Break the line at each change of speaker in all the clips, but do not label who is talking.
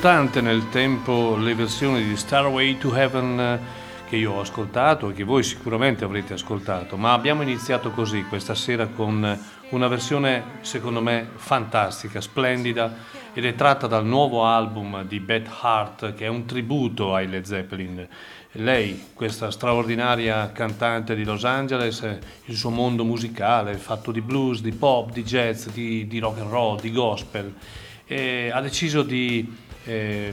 tante nel tempo le versioni di Starway to Heaven eh, che io ho ascoltato e che voi sicuramente avrete ascoltato, ma abbiamo iniziato così questa sera con una versione secondo me fantastica, splendida ed è tratta dal nuovo album di Beth Hart che è un tributo ai Led Zeppelin. Lei, questa straordinaria cantante di Los Angeles, il suo mondo musicale, fatto di blues, di pop, di jazz, di, di rock and roll, di gospel, ha deciso di eh,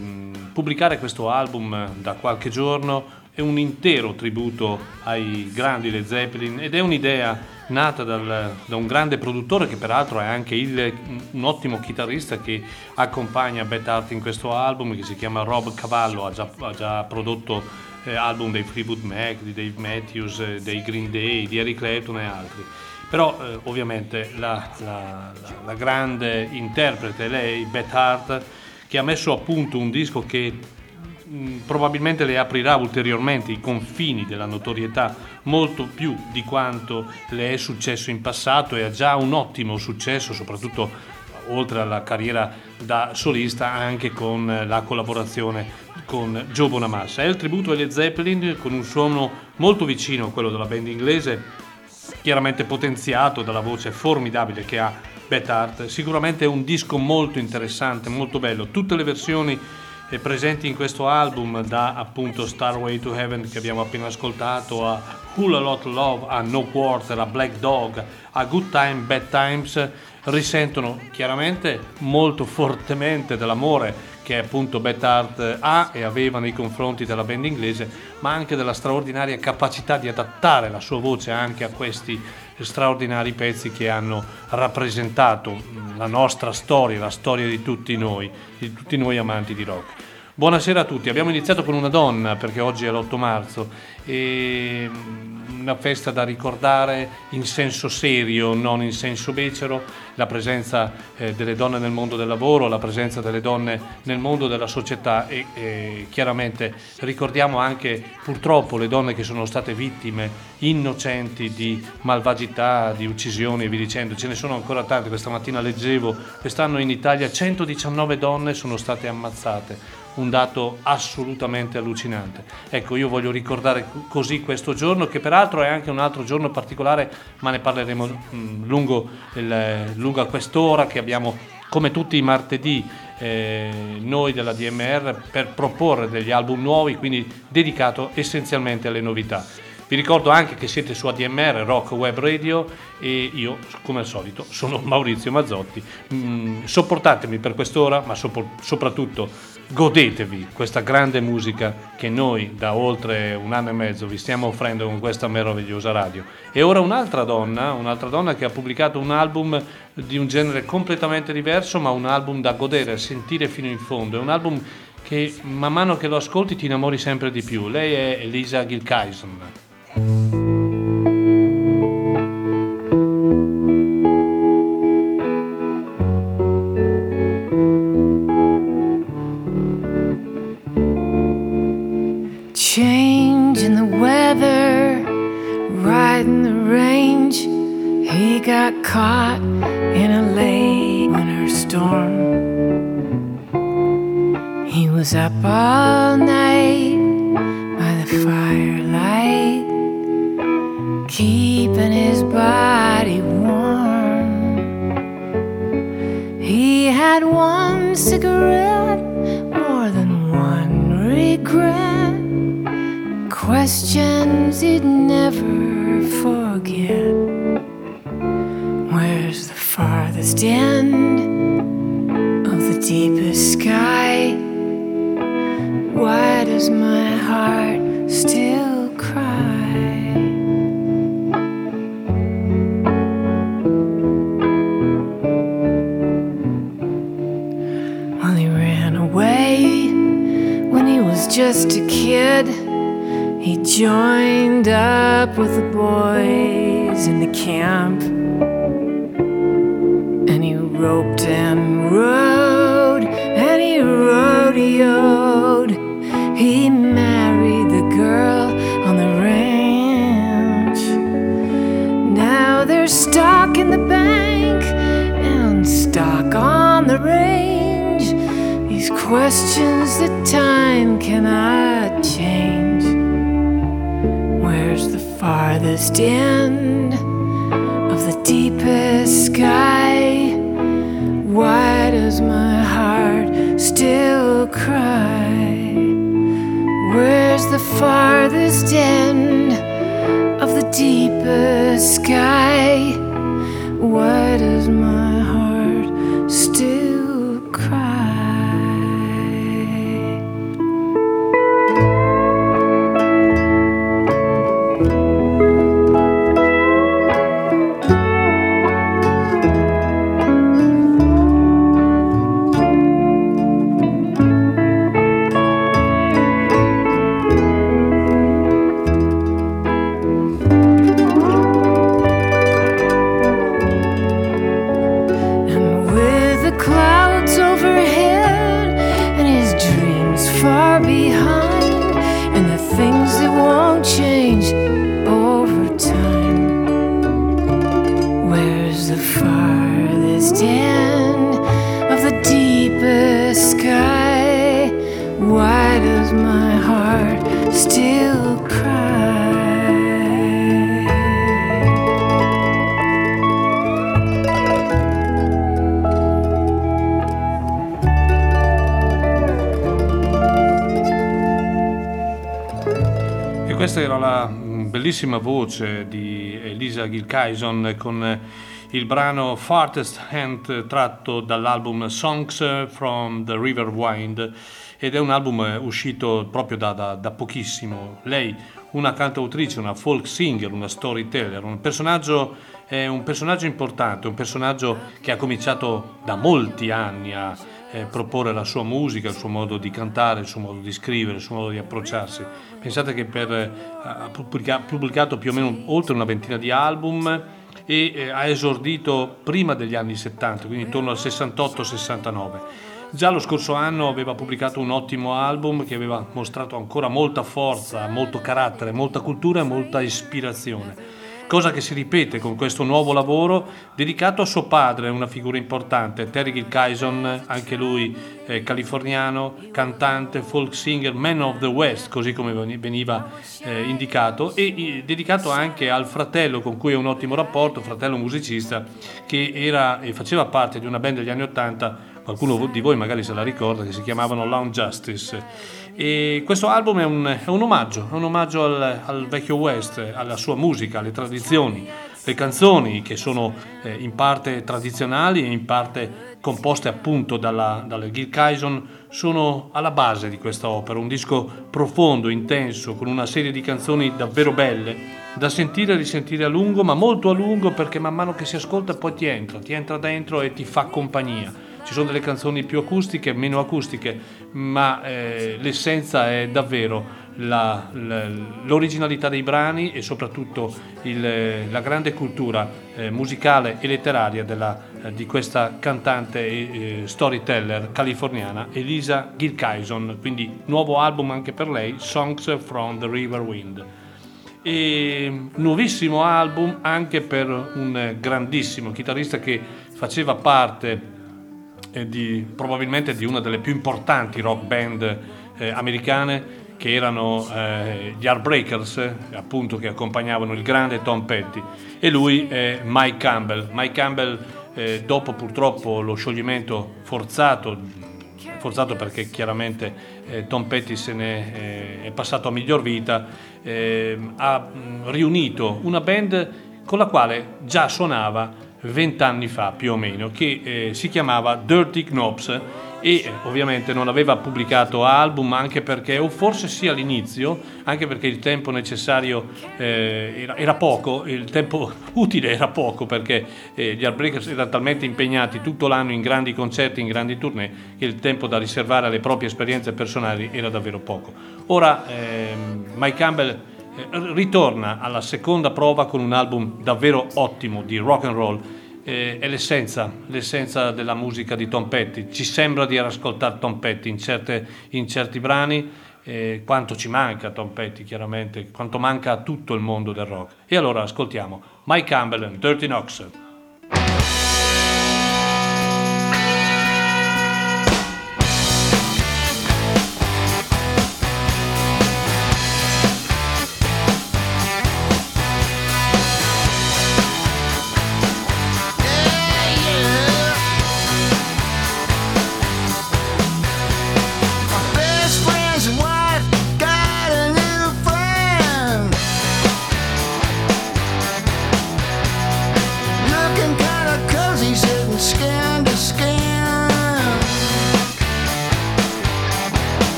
pubblicare questo album da qualche giorno è un intero tributo ai grandi Led Zeppelin ed è un'idea nata dal, da un grande produttore che peraltro è anche il, un ottimo chitarrista che accompagna Beth Hart in questo album che si chiama Rob Cavallo, ha già, ha già prodotto eh, album dei Freewood Mac, di Dave Matthews, eh, dei Green Day, di Eric Clapton e altri. Però eh, ovviamente la, la, la, la grande interprete lei, Beth Hart, che ha messo a punto un disco che mm, probabilmente le aprirà ulteriormente i confini della notorietà molto più di quanto le è successo in passato e ha già un ottimo successo, soprattutto oltre alla carriera da solista anche con la collaborazione con Joe Bonamassa. È il tributo agli Zeppelin con un suono molto vicino a quello della band inglese, chiaramente potenziato dalla voce formidabile che ha Beth Hart. Sicuramente è un disco molto interessante, molto bello. Tutte le versioni eh, presenti in questo album, da appunto Starway to Heaven che abbiamo appena ascoltato, a Whole a Lot Love, a No Quarter, a Black Dog, a Good Time, Bad Times, risentono chiaramente molto fortemente dell'amore che appunto Beth Hart ha e aveva nei confronti della band inglese, ma anche della straordinaria capacità di adattare la sua voce anche a questi straordinari pezzi che hanno rappresentato la nostra storia, la storia di tutti noi, di tutti noi amanti di rock. Buonasera a tutti, abbiamo iniziato con una donna perché oggi è l'8 marzo e una festa da ricordare in senso serio, non in senso becero, la presenza eh, delle donne nel mondo del lavoro, la presenza delle donne nel mondo della società e eh, chiaramente ricordiamo anche purtroppo le donne che sono state vittime innocenti di malvagità, di uccisioni e via dicendo. Ce ne sono ancora tante, questa mattina leggevo, quest'anno in Italia 119 donne sono state ammazzate un dato assolutamente allucinante. Ecco, io voglio ricordare così questo giorno, che peraltro è anche un altro giorno particolare, ma ne parleremo lungo, il, lungo a quest'ora che abbiamo come tutti i martedì eh, noi della DMR per proporre degli album nuovi, quindi dedicato essenzialmente alle novità. Vi ricordo anche che siete su ADMR Rock Web Radio e io, come al solito, sono Maurizio Mazzotti. Mm, sopportatemi per quest'ora, ma sopra- soprattutto godetevi questa grande musica che noi da oltre un anno e mezzo vi stiamo offrendo con questa meravigliosa radio. E ora un'altra donna, un'altra donna che ha pubblicato un album di un genere completamente diverso, ma un album da godere, sentire fino in fondo. È un album che man mano che lo ascolti ti innamori sempre di più. Lei è Elisa Gilkyson.
you there's stock in the bank and stock on the range. These questions that time cannot change. Where's the farthest end of the deepest sky? Why does my heart still cry? Where's the farthest end deepest sky? Why does my heart
bellissima voce di Elisa Gilkyson con eh, il brano Farthest Hand tratto dall'album Songs from the River Wind ed è un album eh, uscito proprio da, da- da pochissimo. Lei, una cantautrice, una folk singer, una storyteller, un personaggio, è un personaggio importante, un personaggio che ha cominciato da molti anni a eh, proporre la sua musica, il suo modo di cantare, il suo modo di scrivere, il suo modo di approcciarsi. Pensate che per, eh, ha pubblica- pubblicato più o meno oltre una ventina di album e eh, ha esordito prima degli anni 70, quindi intorno al 68-69. Già lo scorso anno aveva pubblicato un ottimo album che aveva mostrato ancora molta forza, molto carattere, molta cultura e molta ispirazione cosa che si ripete con questo nuovo lavoro dedicato a suo padre, una figura importante, Terry Gilkyson, anche lui eh, californiano, cantante, folk singer, man of the West, così come veni- veniva eh, indicato, e eh, dedicato anche al fratello con cui ha un ottimo rapporto, fratello musicista, che era e faceva parte di una band degli anni Ottanta, qualcuno di voi magari se la ricorda, che si chiamavano Lounge Justice. E questo album è un, è un omaggio, è un omaggio al, al vecchio West, alla sua musica, alle tradizioni, le canzoni che sono eh, in parte tradizionali e in parte composte appunto dalla, dalla Gil Kyson sono alla base di questa opera, un disco profondo, intenso, con una serie di canzoni davvero belle, da sentire e risentire a lungo, ma molto a lungo perché man mano che si ascolta poi ti entra, ti entra dentro e ti fa compagnia. Ci sono delle canzoni più acustiche, meno acustiche, ma eh, l'essenza è davvero la- la- l'originalità dei brani e soprattutto il- la grande cultura eh, musicale e letteraria della- eh, di questa cantante e eh, storyteller californiana Elisa Gilkyson, quindi nuovo album anche per lei, Songs from the River Wind. E nuovissimo album anche per un grandissimo chitarrista che faceva parte eh, di, probabilmente di una delle più importanti rock band eh, americane che erano eh, gli Heartbreakers, eh, appunto che accompagnavano il grande Tom Petty e lui è Mike Campbell. Mike Campbell eh, dopo purtroppo lo scioglimento forzato forzato perché chiaramente eh, Tom Petty se ne eh, è passato a miglior vita, eh, ha riunito una band con la quale già suonava vent'anni fa più o meno, che eh, si chiamava Dirty Knobs e eh, ovviamente non aveva pubblicato album anche perché, o forse sì all'inizio, anche perché il tempo necessario eh, era, era poco, il tempo utile era poco perché eh, gli Heartbreakers erano talmente impegnati tutto l'anno in grandi concerti, in grandi tournée, che il tempo da riservare alle proprie esperienze personali era davvero poco. Ora ehm, Mike Campbell ritorna alla seconda prova con un album davvero ottimo di rock and roll eh, è l'essenza, l'essenza della musica di Tom Petty. Ci sembra di ascoltare Tom Petty in, certe- in certi brani, eh, quanto ci manca Tom Petty chiaramente, quanto manca a tutto il mondo del rock. E allora ascoltiamo Mike Campbell and Dirty Knox.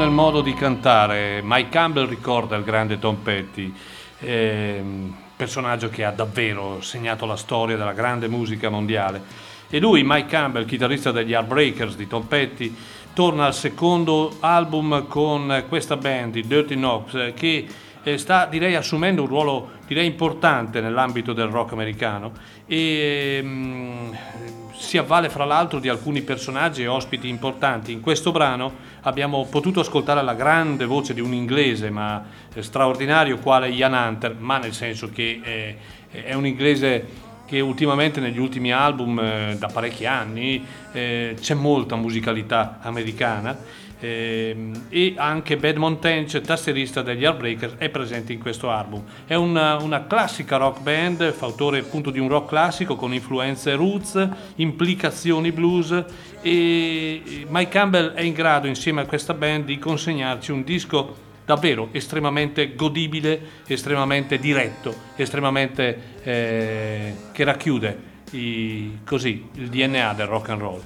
Nel modo di cantare, Mike Campbell ricorda il grande Tom Petty, ehm, personaggio che ha davvero segnato la storia della grande musica mondiale. E lui, Mike Campbell, chitarrista degli Heartbreakers di Tom Petty, torna al secondo album con questa band, i Dirty Knobs, eh, che eh, sta direi assumendo un ruolo direi importante nell'ambito del rock americano e mm, si avvale fra l'altro di alcuni personaggi e ospiti importanti. In questo brano abbiamo potuto ascoltare la grande voce di un inglese ma eh, straordinario quale Ian Hunter, ma nel senso che eh, è un inglese che ultimamente negli ultimi album eh, da parecchi anni eh, c'è molta musicalità americana e anche Badmon Tench, tastierista degli Heartbreakers, è presente in questo album. È una, una classica rock band, fautore appunto di un rock classico con influenze roots, implicazioni blues e Mike Campbell è in grado insieme a questa band di consegnarci un disco davvero estremamente godibile, estremamente diretto, estremamente eh, che racchiude i- così il DNA del rock and roll.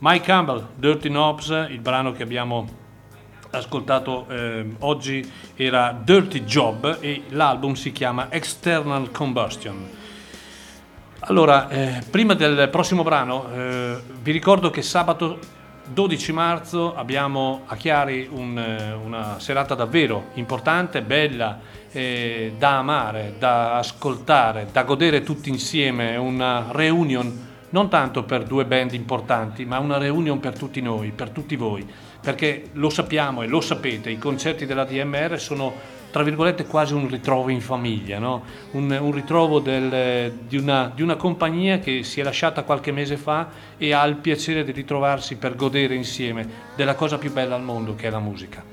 Mike Campbell, Dirty Knobs, il brano che abbiamo ascoltato eh, oggi era Dirty Job e l'album si chiama External Combustion. Allora, eh, prima del prossimo brano, eh, vi ricordo che sabato 12 marzo abbiamo a Chiari un, eh, una serata davvero importante, bella, eh, da amare, da ascoltare, da godere tutti insieme, una reunion non tanto per due band importanti, ma una reunion per tutti noi, per tutti voi, perché lo sappiamo e lo sapete, i concerti della DMR sono tra virgolette quasi un ritrovo in famiglia, no? un, un ritrovo del- di, una, di una compagnia che si è lasciata qualche mese fa e ha il piacere di ritrovarsi per godere insieme della cosa più bella al mondo che è la musica.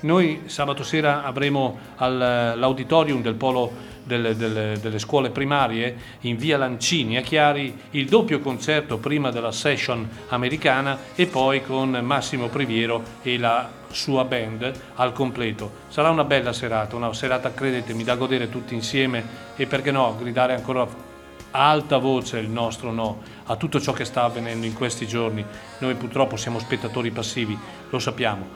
Noi sabato sera avremo all'auditorium del polo delle, delle- delle scuole primarie in via Lancini a Chiari il doppio concerto prima della session americana e poi con Massimo Priviero e la sua band al completo. Sarà una bella serata, una serata credetemi da godere tutti insieme e perché no gridare ancora alta voce il nostro no a tutto ciò che sta avvenendo in questi giorni. Noi purtroppo siamo spettatori passivi, lo sappiamo.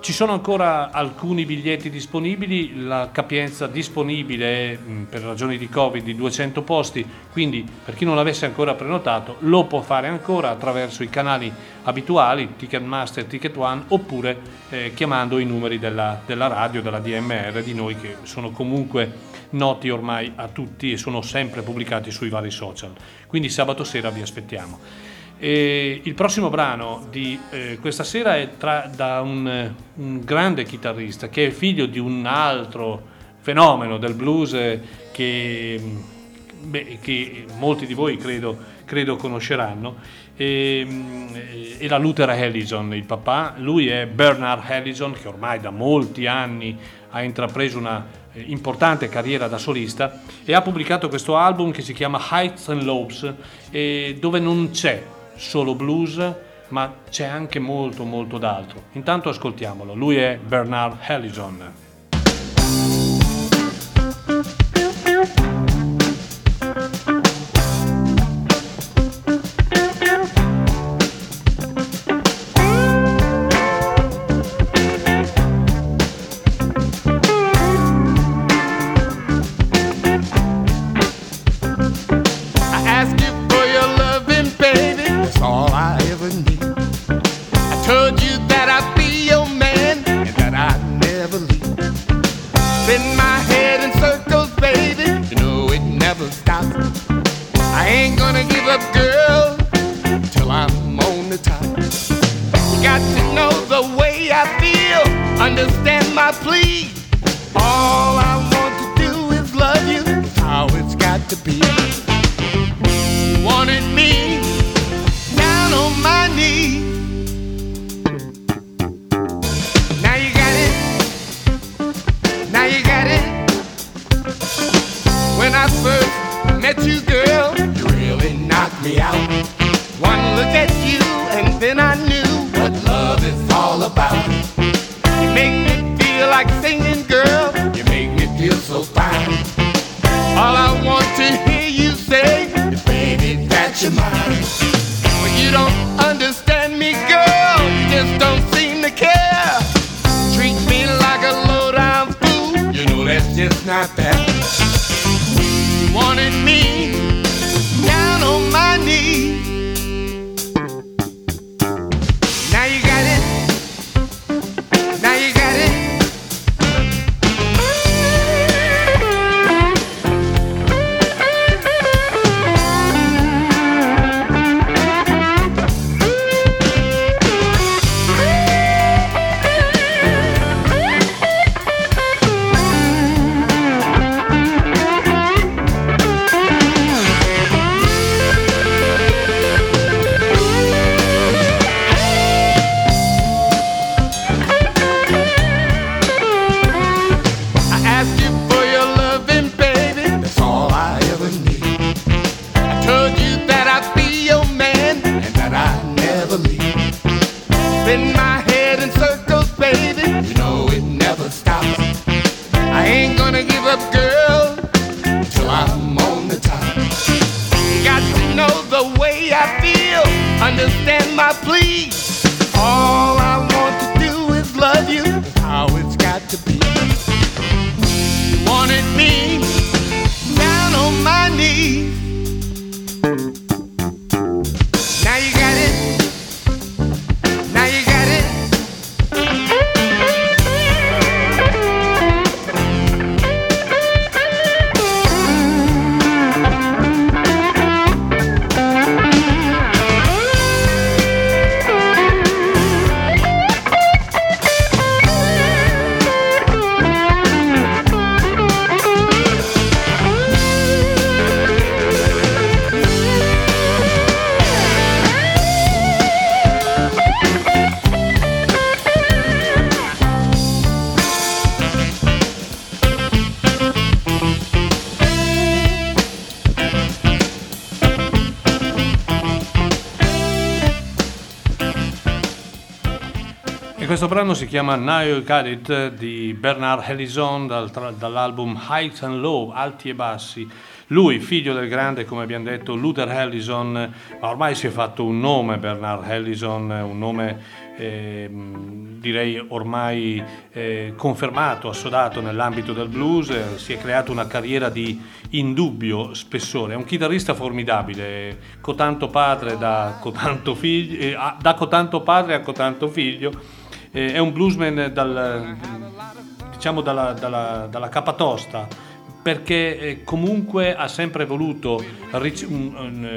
Ci sono ancora alcuni biglietti disponibili, la capienza disponibile è mh, per ragioni di Covid di 200 posti, quindi per chi non l'avesse ancora prenotato lo può fare ancora attraverso i canali abituali, Ticketmaster, Ticket One, oppure eh, chiamando i numeri della, della radio, della DMR, di noi che sono comunque noti ormai a tutti e sono sempre pubblicati sui vari social. Quindi sabato sera vi aspettiamo. E il prossimo brano di eh, questa sera è tra- da un, eh, un grande chitarrista che è figlio di un altro fenomeno del blues eh, che, mh, beh, che molti di voi credo, credo conosceranno. E, mh, era Luther Allison, il papà. Lui è Bernard Allison che ormai da molti anni ha intrapreso una eh, importante carriera da solista e ha pubblicato questo album che si chiama Heights and Lobes dove non c'è solo blues ma c'è anche molto molto d'altro. Intanto ascoltiamolo, lui è Bernard Allison. Brano si chiama Now You Got It di Bernard Helison dal- dall'album Heights and Low, Alti e Bassi. Lui, figlio del grande, come abbiamo detto, Luther Hellison, ma ormai si è fatto un nome, Bernard Hellison, un nome ehm, direi ormai eh, confermato, assodato nell'ambito del blues, eh, si è creato una carriera di indubbio spessore, è un chitarrista formidabile, cotanto padre da cotanto figlio, eh, da cotanto padre a cotanto figlio, eh, è un bluesman dal, diciamo dalla, dalla, dalla capatosta perché eh, comunque ha sempre voluto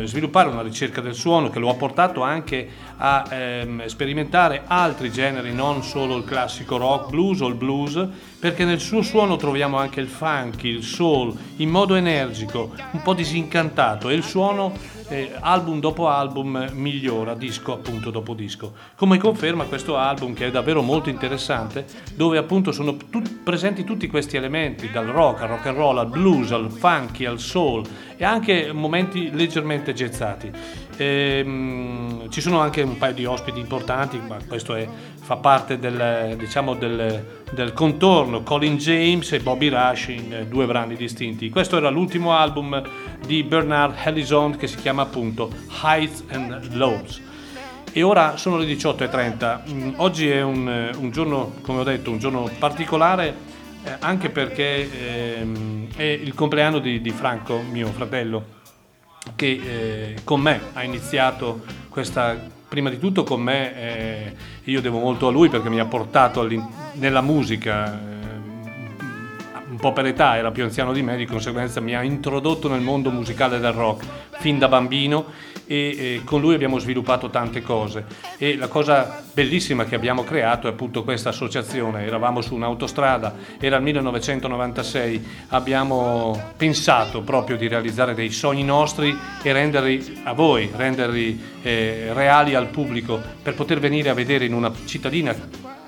sviluppare una ricerca del suono che lo ha portato anche a ehm, sperimentare altri generi, non solo il classico rock blues o il blues, perché nel suo suono troviamo anche il funky, il soul, in modo energico, un po' disincantato e il suono eh, album dopo album migliora, disco appunto dopo disco. Come conferma questo album che è davvero molto interessante, dove appunto sono tut- presenti tutti questi elementi, dal rock al rock and roll, al blues, al funky, al soul e anche momenti leggermente jazzati. Ehm, ci sono anche un paio di ospiti importanti, ma questo è- fa parte del, diciamo, del, del contorno, Colin James e Bobby Rush in due brani distinti. Questo era l'ultimo album di Bernard Hellison che si chiama appunto Heights and Lows. E ora sono le 18.30. Mm, Oggi è un, un giorno, come ho detto, un giorno particolare eh, anche perché ehm, è il compleanno di, di Franco, mio fratello, che eh, con me ha iniziato questa, prima di tutto con me, eh, io devo molto a lui perché mi ha portato nella musica, eh, un po' per età, era più anziano di me, di conseguenza mi ha introdotto nel mondo musicale del rock fin da bambino e con lui abbiamo sviluppato tante cose e la cosa bellissima che abbiamo creato è appunto questa associazione. Eravamo su un'autostrada, era il 1996, abbiamo pensato proprio di realizzare dei sogni nostri e renderli a voi, renderli eh, reali al pubblico per poter venire a vedere in una cittadina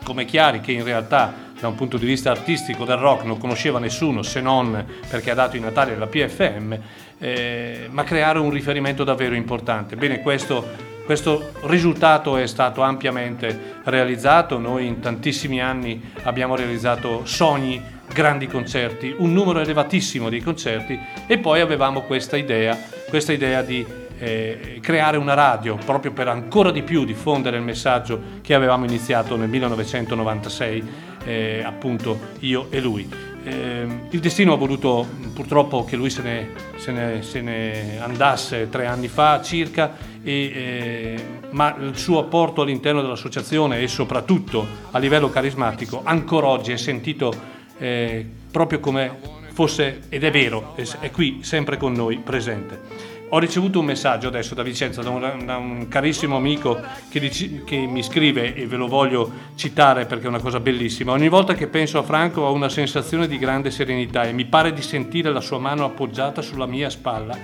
come Chiari che in realtà da un punto di vista artistico del rock non conosceva nessuno se non perché ha dato i Natali alla PFM, eh, ma creare un riferimento davvero importante. Bene, questo, questo risultato è stato ampiamente realizzato, noi in tantissimi anni abbiamo realizzato sogni, grandi concerti, un numero elevatissimo di concerti e poi avevamo questa idea, questa idea di eh, creare una radio proprio per ancora di più diffondere il messaggio che avevamo iniziato nel 1996 eh, appunto io e lui. Eh, il destino ha voluto purtroppo che lui se ne, se ne, se ne andasse tre anni fa circa, e, eh, ma il suo apporto all'interno dell'associazione e soprattutto a livello carismatico ancora oggi è sentito eh, proprio come fosse, ed è vero, è qui sempre con noi presente. Ho ricevuto un messaggio adesso da Vicenza, da un, da un carissimo amico che, dici, che, mi scrive e ve lo voglio citare perché è una cosa bellissima. Ogni volta che penso a Franco ho una sensazione di grande serenità e mi pare di sentire la sua mano appoggiata sulla mia spalla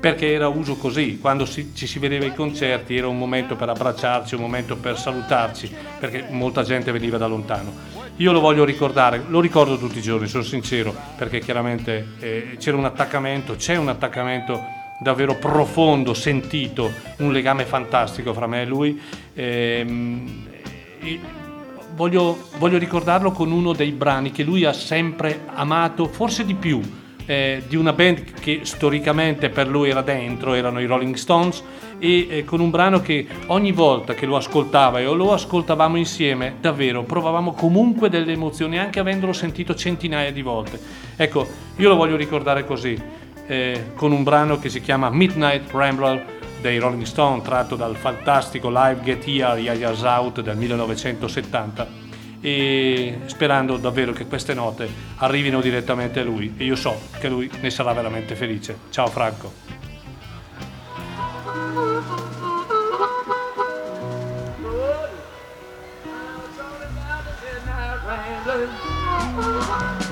perché era uso così, quando si, ci si vedeva ai concerti era un momento per abbracciarci, un momento per salutarci, perché molta gente veniva da lontano. Io lo voglio ricordare, lo ricordo tutti i giorni, sono sincero, perché chiaramente eh, c'era un attaccamento, c'è un attaccamento davvero profondo, sentito, un legame fantastico fra me e lui. Ehm, e voglio, voglio, ricordarlo con uno dei brani che lui ha sempre amato, forse di più, eh, di una band che storicamente per lui era dentro, erano i Rolling Stones, e eh, con un brano che ogni volta che lo ascoltava e lo ascoltavamo insieme, davvero provavamo comunque delle emozioni, anche avendolo sentito centinaia di volte. Ecco, io lo voglio ricordare così eh, con un brano che si chiama Midnight Rambler dei Rolling Stone, tratto dal fantastico live Get Here, Yaya's Out del 1970 e sperando davvero che queste note arrivino direttamente a lui e io so che lui ne sarà veramente felice. Ciao Franco. Thank.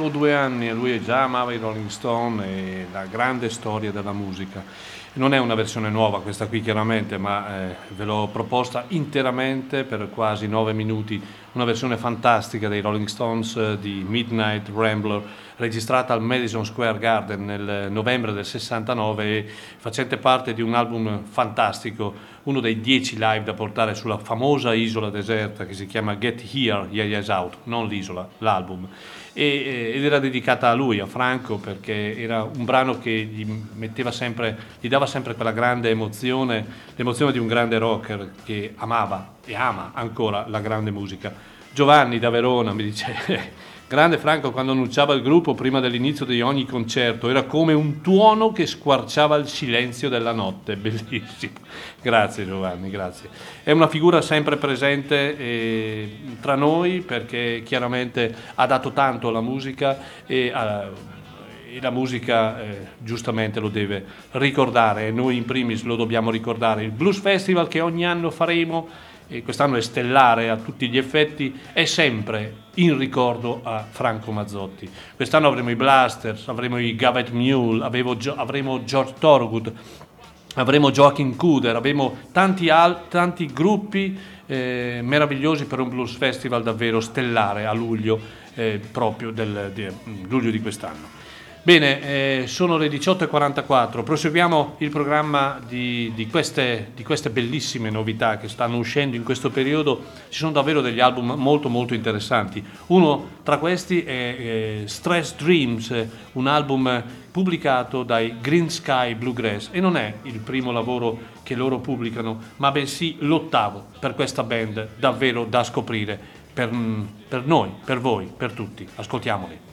Avevo due anni e lui già amava i Rolling Stone e la grande storia della musica. Non è una versione nuova questa qui chiaramente, ma eh, ve l'ho proposta interamente per quasi nove minuti, una versione fantastica dei Rolling Stones eh, di Midnight Rambler, registrata al Madison Square Garden nel novembre del 69 e facente parte di un album fantastico, uno dei dieci live da portare sulla famosa isola deserta che si chiama Get Here, Yeah Yeah's Out, non l'isola, l'album e, ed era dedicata a lui, a Franco, perché era un brano che gli, sempre, gli dava sempre quella grande emozione, l'emozione di un grande rocker che amava e ama ancora la grande musica. Giovanni da Verona mi dice Grande Franco quando annunciava il gruppo prima dell'inizio di ogni concerto, era come un tuono che squarciava il silenzio della notte, bellissimo. Grazie Giovanni, grazie. È una figura sempre presente eh, tra noi perché chiaramente ha dato tanto alla musica e, uh, e la musica eh, giustamente lo deve ricordare e noi in primis lo dobbiamo ricordare. Il Blues Festival che ogni anno faremo e quest'anno è stellare a tutti gli effetti, è sempre in ricordo a Franco Mazzotti. Quest'anno avremo i Blasters, avremo i Gavet Mule, avremo George Thorogood, avremo Joachim Kuder, avremo tanti, al- tanti gruppi eh, meravigliosi per un blues festival davvero stellare a luglio, eh, proprio del, di, luglio di quest'anno. Bene, eh, sono le 18.44, proseguiamo il programma di, di, queste, di, queste, bellissime novità che stanno uscendo in questo periodo. Ci sono davvero degli album molto molto interessanti. Uno tra questi è eh, Stress Dreams, un album pubblicato dai Green Sky Bluegrass e non è il primo lavoro che loro pubblicano, ma bensì l'ottavo per questa band davvero da scoprire per, per noi, per voi, per tutti. Ascoltiamoli.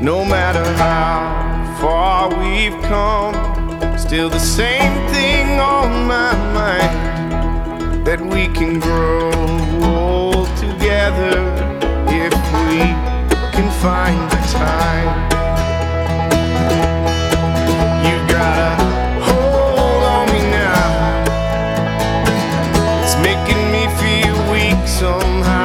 No matter how far we've come, still the same thing on my mind that we can grow old together if we can find the time. You gotta hold on me now. It's making me feel weak somehow.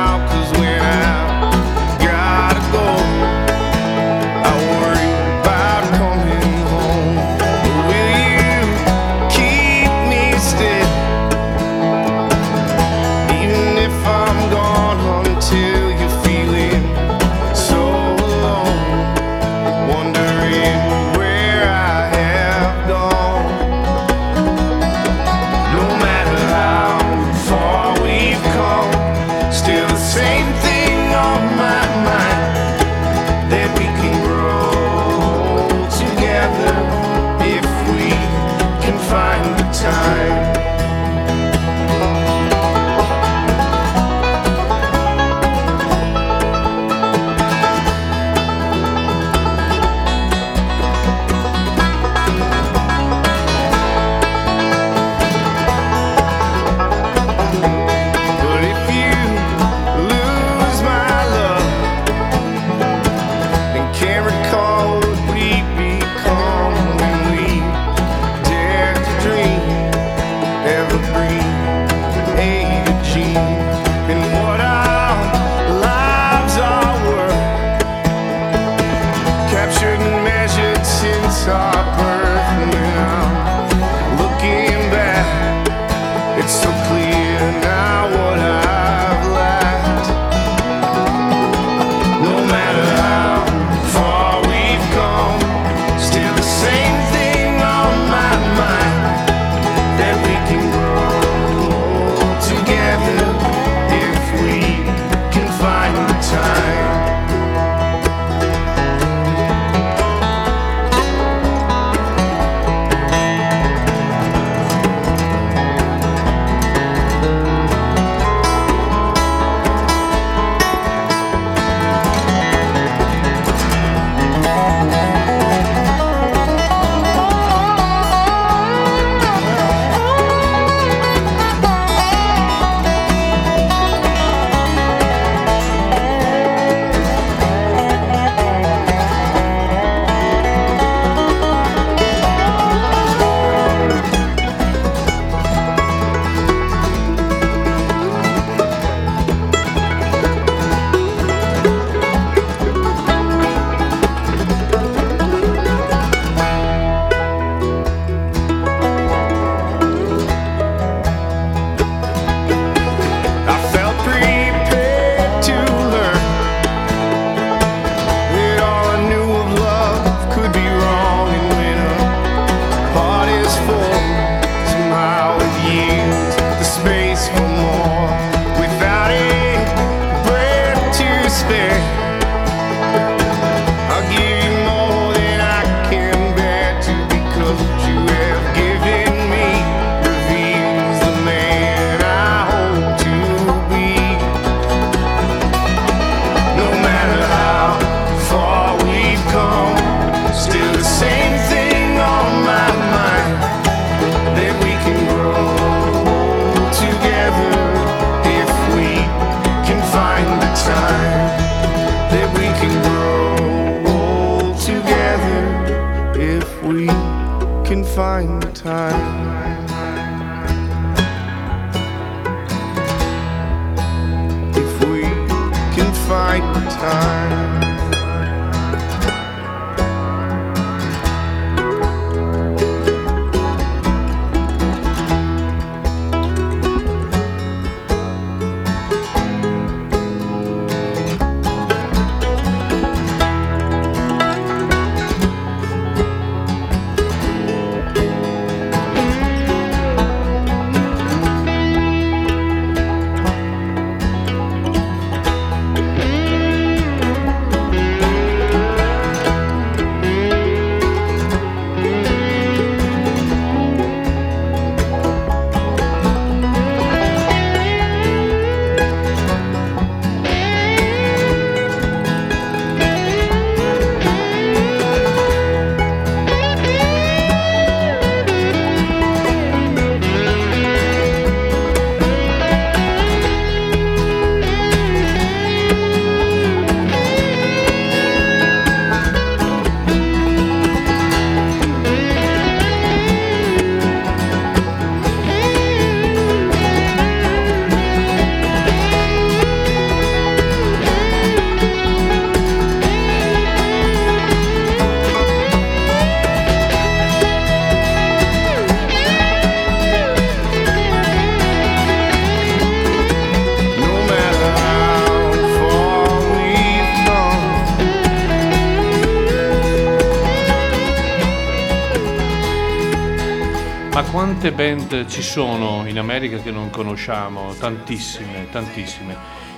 Quante band ci sono in America che non conosciamo? Tantissime, tantissime.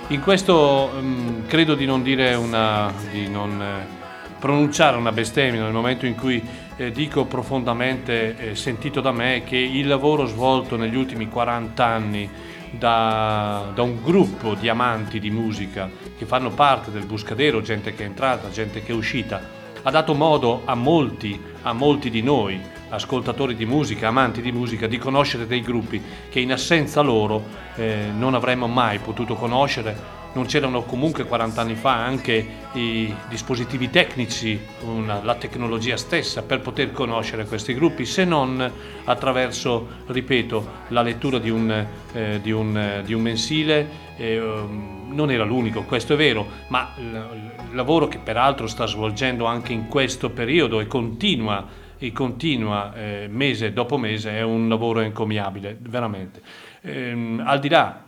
In questo mm, credo di non dire una. di non eh, pronunciare una bestemmia nel momento in cui eh, dico profondamente eh, sentito da me che il lavoro svolto negli ultimi 40 anni da, da un gruppo di amanti di musica che fanno parte del Buscadero, gente che è entrata, gente che è uscita, ha dato modo a molti, a molti di noi, ascoltatori di musica, amanti di musica, di conoscere dei gruppi che in assenza loro eh, non avremmo mai potuto conoscere. Non c'erano comunque 40 anni fa anche i dispositivi tecnici, una- la tecnologia stessa per poter conoscere questi gruppi, se non attraverso, ripeto, la lettura di un, eh, di un, di un mensile. eh, non era l'unico, questo è vero, ma lavoro che peraltro sta svolgendo anche in questo periodo e continua e continua eh, mese dopo mese è un lavoro encomiabile, veramente. Ehm, al di là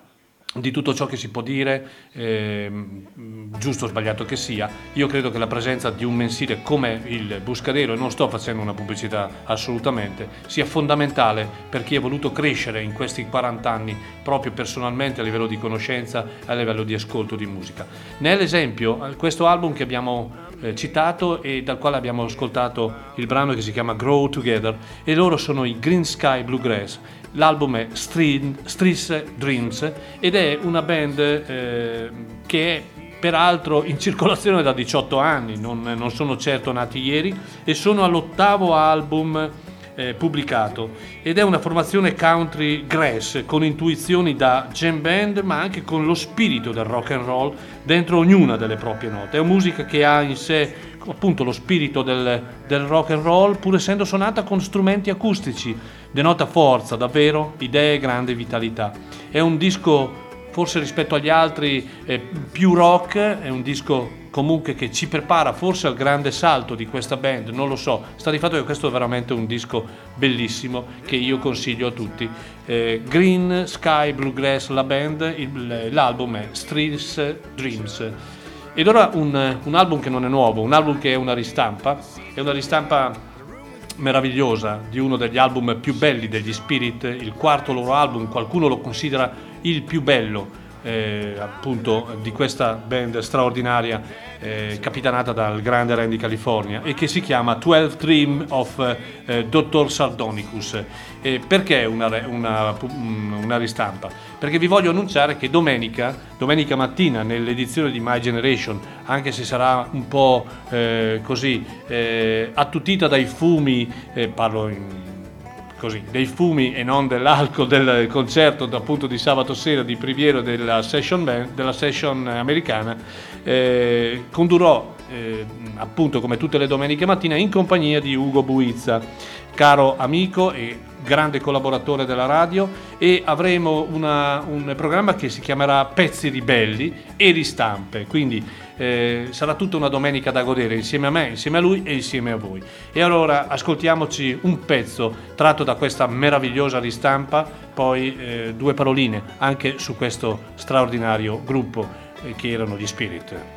di tutto ciò che si può dire, ehm, giusto o sbagliato che sia, io credo che la presenza di un mensile come il Buscadero, e non sto facendo una pubblicità assolutamente, sia fondamentale per chi ha voluto crescere in questi 40 anni proprio personalmente a livello di conoscenza e a livello di ascolto di musica. Ne è l'esempio eh, questo album che abbiamo eh, citato e dal quale abbiamo ascoltato il brano che si chiama Grow Together e loro sono i Green Sky Bluegrass. L'album è Street, Streets Dreams ed è una band eh, che è peraltro in circolazione da 18 anni, non, non sono certo nati ieri e sono all'ottavo album eh, pubblicato ed è una formazione country grass con intuizioni da jam band ma anche con lo spirito del rock and roll dentro ognuna delle proprie note. È una musica che ha in sé appunto lo spirito del, del rock and roll pur essendo suonata con strumenti acustici, denota forza, davvero, idee e grande vitalità. È un disco forse rispetto agli altri eh, più rock, è un disco comunque che ci prepara forse al grande salto di questa band, non lo so, sta di fatto che questo è veramente un disco bellissimo che io consiglio a tutti. Eh, Green Sky Bluegrass, la band, il- l'album è Streets Dreams. Ed ora un, un album che non è nuovo, un album che è una ristampa, è una ristampa meravigliosa di uno degli album più belli degli Spirit, il quarto loro album, qualcuno lo considera il più bello eh, appunto di questa band straordinaria eh, capitanata dal grande Randy California e che si chiama 12 Dream of eh, Dr. Sardonicus. Eh, perché una, una, mm, una ristampa? Perché vi voglio annunciare che domenica, domenica mattina nell'edizione di My Generation, anche se sarà un po' eh, così eh, attutita dai fumi, eh, parlo in così, dei fumi e non dell'alcol del concerto appunto di sabato sera di Priviero della session, band- della session americana, eh, condurrò eh, appunto come tutte le domeniche mattina in compagnia di Ugo Buizza, caro amico e grande collaboratore della radio e avremo una- un programma che si chiamerà Pezzi ribelli e ristampe, quindi eh, sarà tutta una domenica da godere insieme a me, insieme a lui e insieme a voi. E allora ascoltiamoci un pezzo tratto da questa meravigliosa ristampa, poi eh, due paroline anche su questo straordinario gruppo eh, che erano gli Spirit.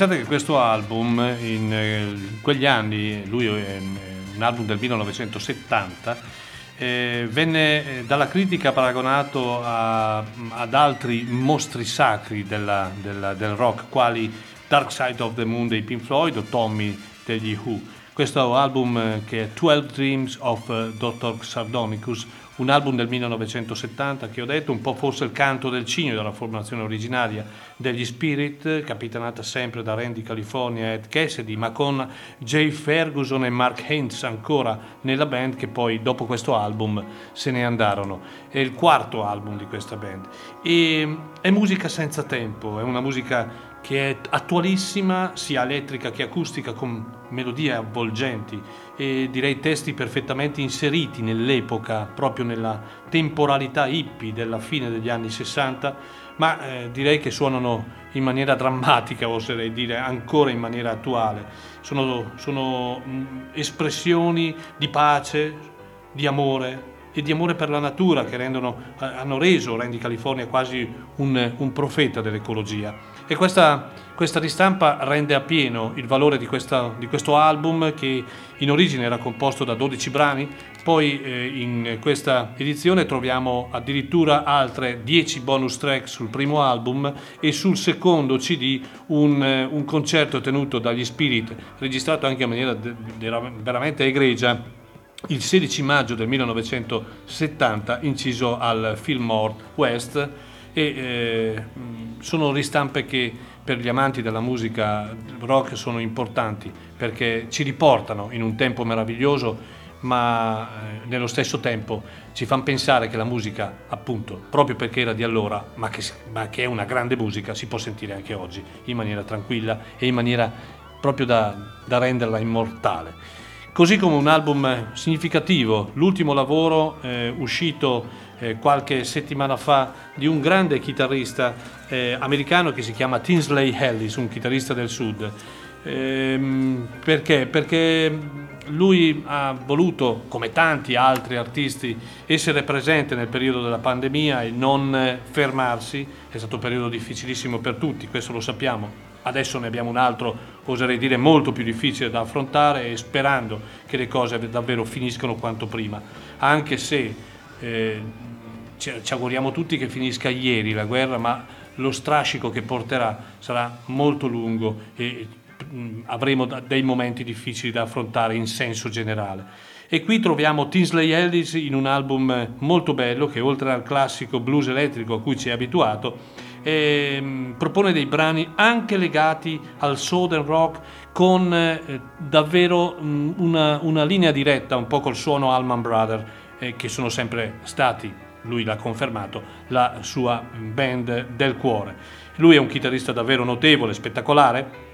Pensate che questo album, in eh, quegli anni, lui è un album del 1970, eh, venne eh, dalla critica paragonato a- ad altri mostri sacri della- della- del rock, quali Dark Side of the Moon dei Pink Floyd o Tommy degli Who. Questo album eh, che è 12 Dreams of eh, Dr. Sardonicus, un album del 1970 che ho detto, un po' forse il canto del cigno della formazione originaria degli Spirit, capitanata sempre da Randy California e Cassidy, ma con Jay Ferguson e Mark Haynes ancora nella band che poi dopo questo album se ne andarono. È il quarto album di questa band. E è musica senza tempo, è una musica che è attualissima, sia elettrica che acustica, con melodie avvolgenti e direi testi perfettamente inseriti nell'epoca, proprio nella temporalità hippie della fine degli anni 60, ma eh, direi che suonano in maniera drammatica, oserei dire, ancora in maniera attuale. Sono, sono mh, espressioni di pace, di amore e di amore per la natura che rendono, eh, hanno reso Randy California quasi un, un profeta dell'ecologia. E questa, questa ristampa rende appieno il valore di, questa- di questo album che in origine era composto da 12 brani, poi eh, in questa edizione troviamo addirittura altre 10 bonus track sul primo album e sul secondo CD un, eh, un concerto tenuto dagli Spirit, registrato anche in maniera de- de- veramente egregia il 16 maggio del 1970 inciso al Fillmore West e eh, sono ristampe che per gli amanti della musica rock sono importanti perché ci riportano in un tempo meraviglioso ma eh, nello stesso tempo ci fanno pensare che la musica appunto proprio perché era di allora ma che, ma che è una grande musica si può sentire anche oggi in maniera tranquilla e in maniera proprio da, da renderla immortale. Così come un album significativo, l'ultimo lavoro eh, uscito eh, qualche settimana fa di un grande chitarrista eh, americano che si chiama Tinsley Ellis, un chitarrista del sud. Ehm, perché? Perché lui ha voluto, come tanti altri artisti, essere presente nel periodo della pandemia e non eh, fermarsi. È stato un periodo difficilissimo per tutti, questo lo sappiamo. Adesso ne abbiamo un altro, oserei dire, molto più difficile da affrontare e sperando che le cose davvero finiscano quanto prima. Anche se eh, ci, auguriamo tutti che finisca ieri la guerra, ma lo strascico che porterà sarà molto lungo e mh, avremo dei momenti difficili da affrontare in senso generale. E qui troviamo Tinsley Ellis in un album molto bello che oltre al classico blues elettrico a cui ci è abituato, ehm, propone dei brani anche legati al southern rock con eh, davvero mh, una, una linea diretta, un po' col suono Allman Brothers, eh, che sono sempre stati, lui l'ha confermato, la sua band del cuore. Lui è un chitarrista davvero notevole, spettacolare,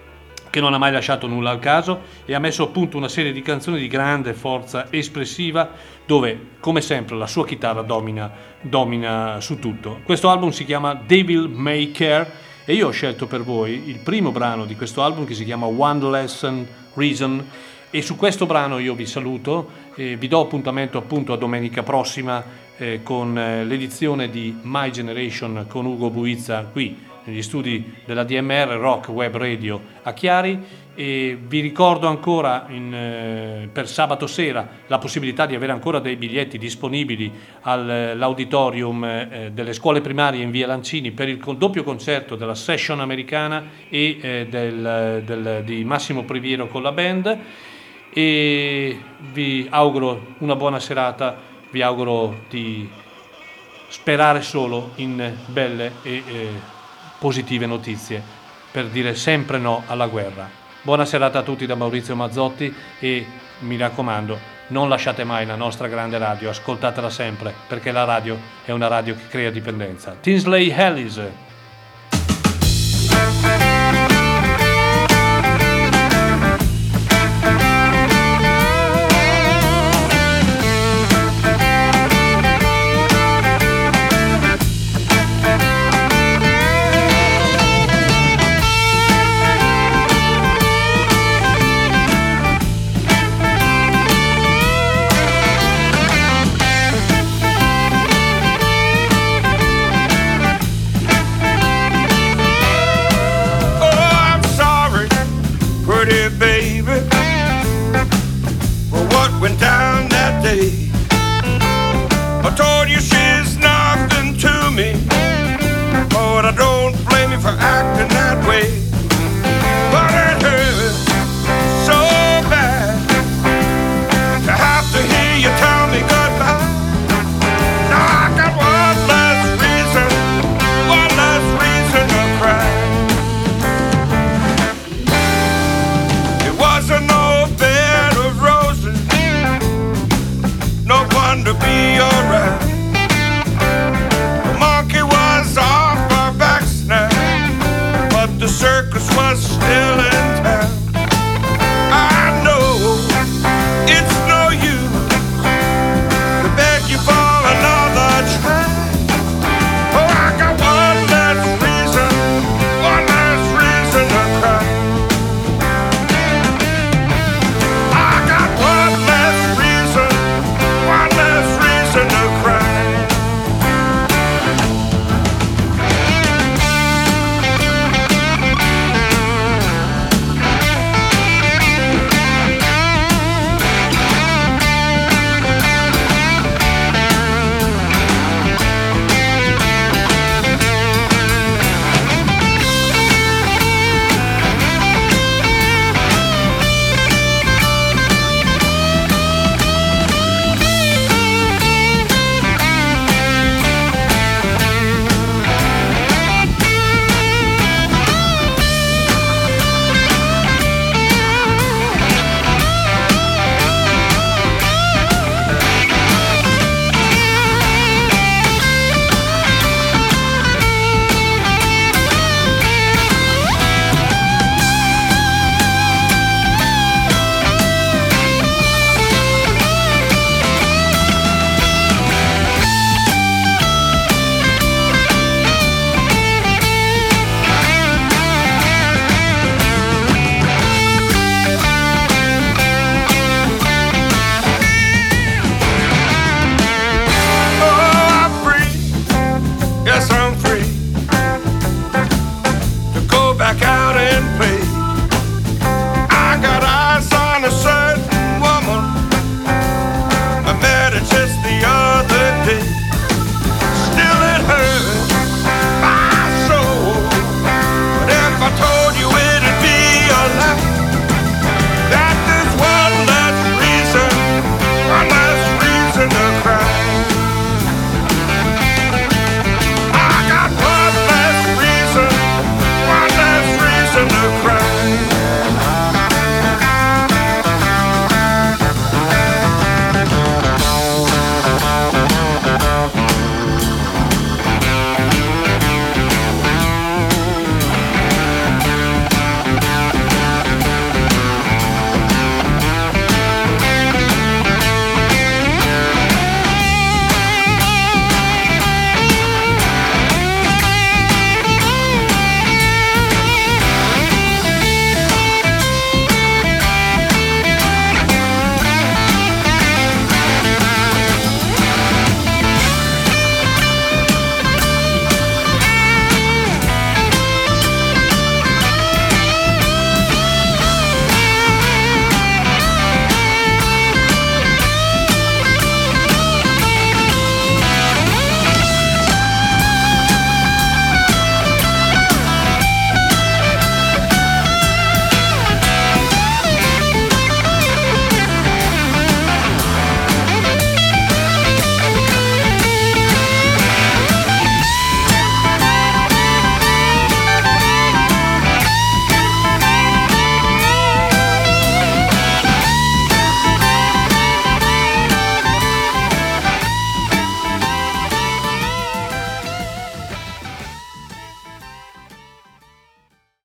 che non ha mai lasciato nulla al caso e ha messo a punto una serie di canzoni di grande forza espressiva dove, come sempre, la sua chitarra domina, domina su tutto. Questo album si chiama Devil May Care e io ho scelto per voi il primo brano di questo album che si chiama One Lesson Reason e su questo brano io vi saluto e vi do appuntamento appunto a domenica prossima eh, con eh, l'edizione di My Generation con Ugo Buizza qui negli studi della DMR Rock Web Radio a Chiari. E vi ricordo ancora in, eh, per sabato sera la possibilità di avere ancora dei biglietti disponibili all'auditorium eh, delle scuole primarie in via Lancini per il doppio concerto della session americana e eh, del- del- di Massimo Priviero con la band e vi auguro una buona serata, vi auguro di sperare solo in belle e eh, positive notizie per dire sempre no alla guerra. Buona serata a tutti da Maurizio Mazzotti e mi raccomando, non lasciate mai la nostra grande radio, ascoltatela sempre perché la radio è una radio che crea dipendenza. Tinsley Ellis.